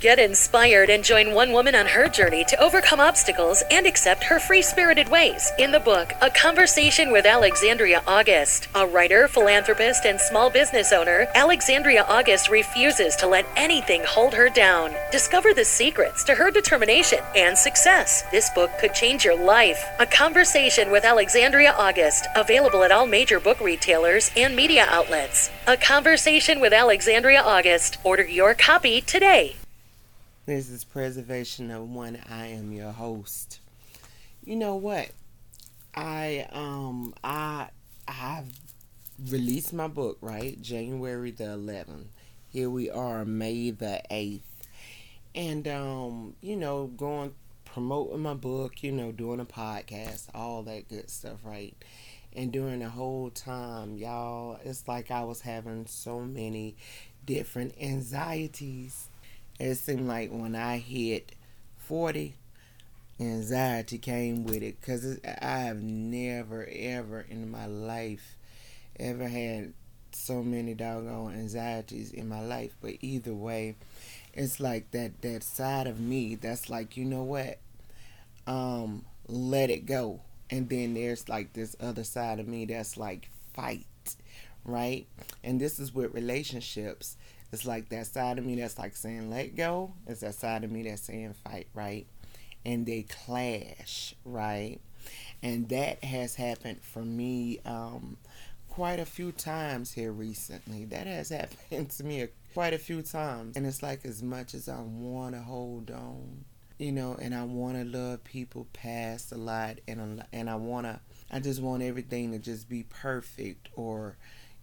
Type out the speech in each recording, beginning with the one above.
Get inspired and join one woman on her journey to overcome obstacles and accept her free spirited ways in the book A Conversation with Alexandria August. A writer, philanthropist, and small business owner, Alexandria August refuses to let anything hold her down. Discover the secrets to her determination and success. This book could change your life. A Conversation with Alexandria August, available at all major book retailers and media outlets. A Conversation with Alexandria August. Order your copy today. This is Preservation of One. I am your host. You know what? I um I I've released my book, right? January the 11th. Here we are, May the 8th. And um, you know, going promoting my book, you know, doing a podcast, all that good stuff, right? And during the whole time, y'all, it's like I was having so many different anxieties it seemed like when I hit 40, anxiety came with it because I have never, ever in my life ever had so many doggone anxieties in my life. But either way, it's like that that side of me that's like, you know what? Um, let it go. And then there's like this other side of me that's like fight, right? And this is with relationships. It's like that side of me that's like saying let go. It's that side of me that's saying fight, right? And they clash, right? And that has happened for me um, quite a few times here recently. That has happened to me quite a few times. And it's like as much as I want to hold on, you know, and I want to love people past a lot, and and I want to, I just want everything to just be perfect or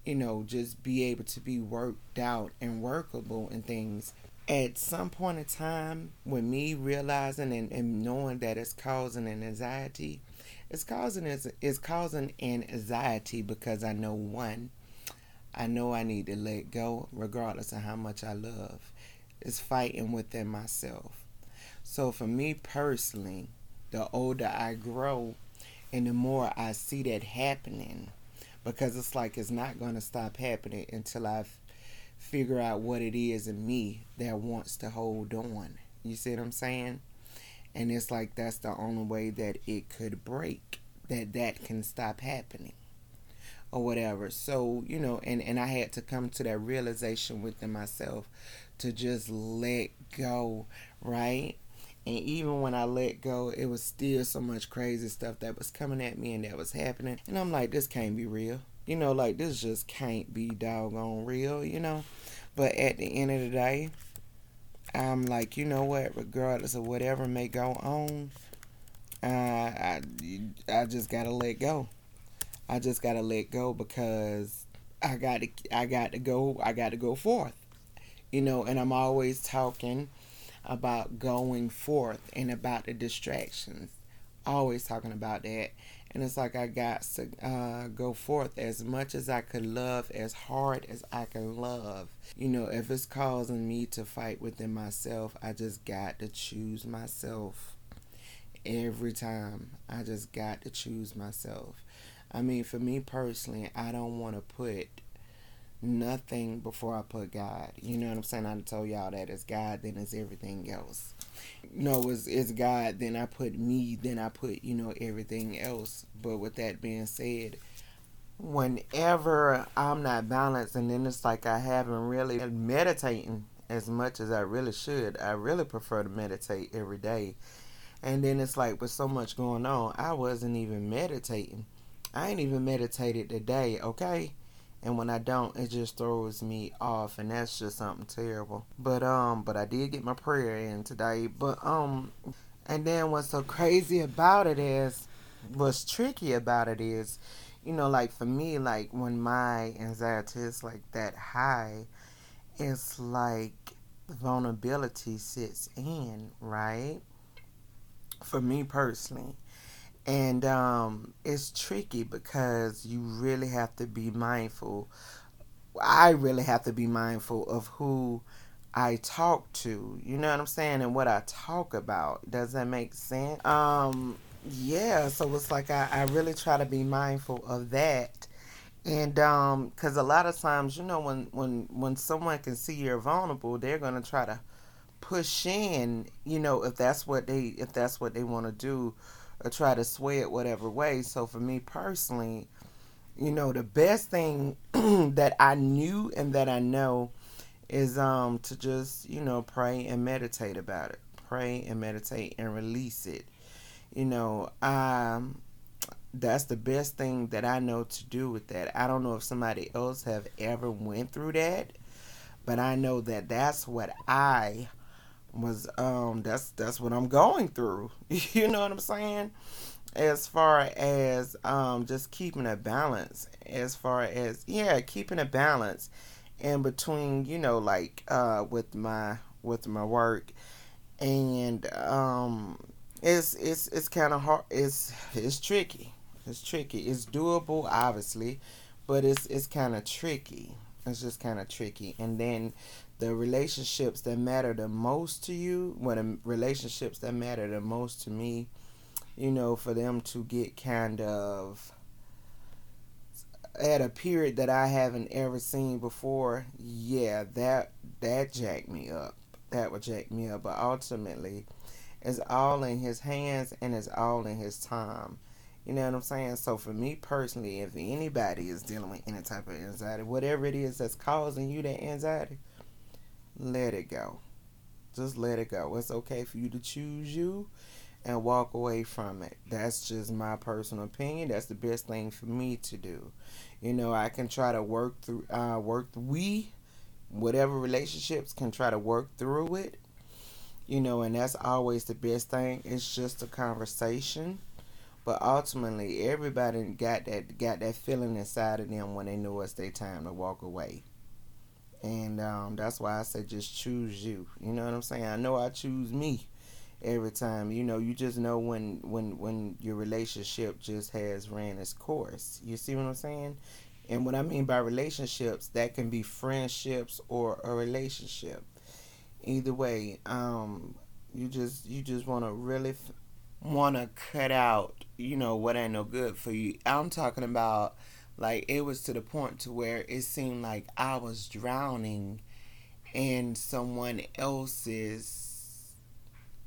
you know, just be able to be worked out and workable and things. At some point in time, with me realizing and, and knowing that it's causing an anxiety, it's causing it's causing an anxiety because I know one, I know I need to let go regardless of how much I love. It's fighting within myself. So for me personally, the older I grow and the more I see that happening, because it's like it's not going to stop happening until I figure out what it is in me that wants to hold on. You see what I'm saying? And it's like that's the only way that it could break, that that can stop happening or whatever. So, you know, and, and I had to come to that realization within myself to just let go, right? And even when I let go, it was still so much crazy stuff that was coming at me and that was happening. And I'm like, this can't be real. You know, like this just can't be doggone real, you know? But at the end of the day, I'm like, you know what? Regardless of whatever may go on, uh, I, I just gotta let go. I just gotta let go because I got to, I got to go, I got to go forth, you know. And I'm always talking about going forth and about the distractions. Always talking about that. And it's like I got to uh, go forth as much as I could love, as hard as I can love. You know, if it's causing me to fight within myself, I just got to choose myself every time. I just got to choose myself. I mean, for me personally, I don't want to put nothing before I put God. You know what I'm saying? I told y'all that it's God, then it's everything else. No, it's, it's God, then I put me, then I put, you know, everything else. But with that being said, whenever I'm not balanced, and then it's like I haven't really been meditating as much as I really should, I really prefer to meditate every day. And then it's like with so much going on, I wasn't even meditating. I ain't even meditated today, okay? And when I don't, it just throws me off, and that's just something terrible. But um, but I did get my prayer in today. But um, and then what's so crazy about it is, what's tricky about it is, you know, like for me, like when my anxiety is like that high, it's like vulnerability sits in, right? For me personally and um, it's tricky because you really have to be mindful. I really have to be mindful of who I talk to. You know what I'm saying? And what I talk about. Does that make sense? Um, yeah. So it's like I, I really try to be mindful of that. And um, cause a lot of times, you know, when when when someone can see you're vulnerable, they're gonna try to push in, you know, if that's what they if that's what they want to do or try to sway it whatever way. So for me personally, you know, the best thing that I knew and that I know is um to just, you know, pray and meditate about it. Pray and meditate and release it. You know, um that's the best thing that I know to do with that. I don't know if somebody else have ever went through that, but I know that that's what I was um that's that's what I'm going through. you know what I'm saying? As far as um just keeping a balance, as far as yeah, keeping a balance in between, you know, like uh with my with my work and um it's it's it's kind of hard it's it's tricky it's tricky. It's doable, obviously, but it's it's kind of tricky. It's just kind of tricky. And then the relationships that matter the most to you, what the relationships that matter the most to me, you know, for them to get kind of at a period that I haven't ever seen before, yeah, that that jacked me up. That would jack me up. But ultimately, it's all in his hands and it's all in his time. You know what I'm saying? So for me personally, if anybody is dealing with any type of anxiety, whatever it is that's causing you that anxiety, let it go. Just let it go. It's okay for you to choose you and walk away from it. That's just my personal opinion. That's the best thing for me to do. You know, I can try to work through uh work we whatever relationships can try to work through it. You know, and that's always the best thing. It's just a conversation but ultimately, everybody got that got that feeling inside of them when they know it's their time to walk away. And um, that's why I say just choose you. You know what I'm saying? I know I choose me every time. You know, you just know when when when your relationship just has ran its course. You see what I'm saying? And what I mean by relationships, that can be friendships or a relationship. Either way, um, you just you just want to really f- want to cut out, you know, what ain't no good for you. I'm talking about like it was to the point to where it seemed like I was drowning in someone else's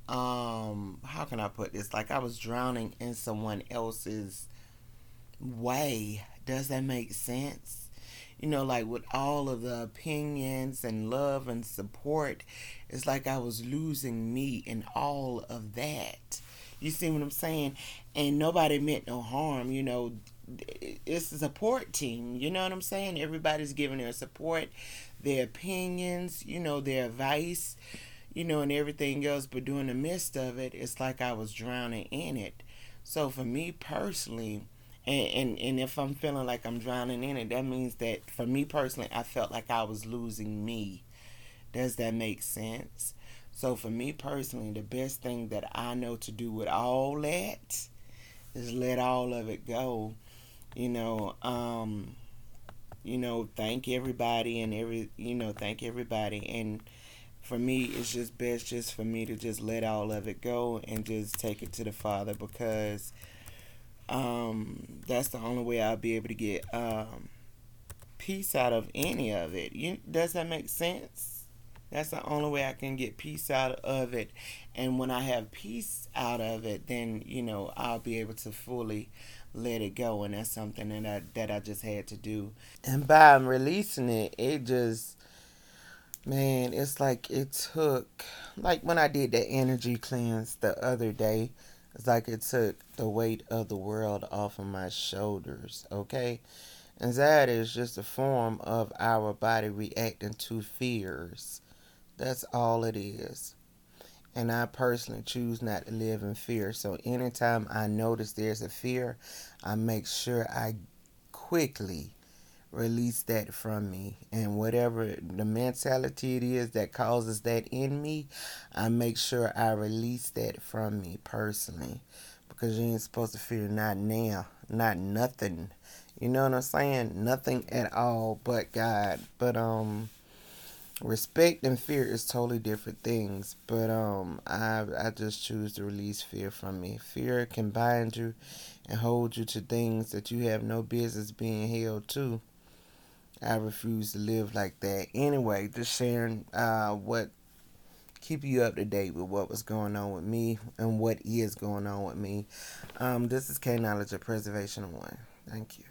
um how can I put this? Like I was drowning in someone else's way. Does that make sense? You know, like with all of the opinions and love and support, it's like I was losing me in all of that. You see what I'm saying? And nobody meant no harm, you know. It's a support team, you know what I'm saying? Everybody's giving their support, their opinions, you know, their advice, you know, and everything else. But during the midst of it, it's like I was drowning in it. So for me personally, and, and, and if I'm feeling like I'm drowning in it, that means that for me personally, I felt like I was losing me. Does that make sense? So for me personally, the best thing that I know to do with all that is let all of it go. You know, um, you know, thank everybody and every you know, thank everybody and for me it's just best just for me to just let all of it go and just take it to the Father because um that's the only way I'll be able to get um peace out of any of it. You does that make sense? That's the only way I can get peace out of it. And when I have peace out of it, then, you know, I'll be able to fully let it go. And that's something that I, that I just had to do. And by releasing it, it just, man, it's like it took, like when I did the energy cleanse the other day, it's like it took the weight of the world off of my shoulders, okay? Anxiety is just a form of our body reacting to fears that's all it is. And I personally choose not to live in fear. So anytime I notice there's a fear, I make sure I quickly release that from me. And whatever the mentality it is that causes that in me, I make sure I release that from me personally. Because you ain't supposed to fear not now, not nothing. You know what I'm saying? Nothing at all but God. But um respect and fear is totally different things but um i i just choose to release fear from me fear can bind you and hold you to things that you have no business being held to i refuse to live like that anyway just sharing uh what keep you up to date with what was going on with me and what is going on with me. Um, this is K Knowledge of Preservation One. Thank you.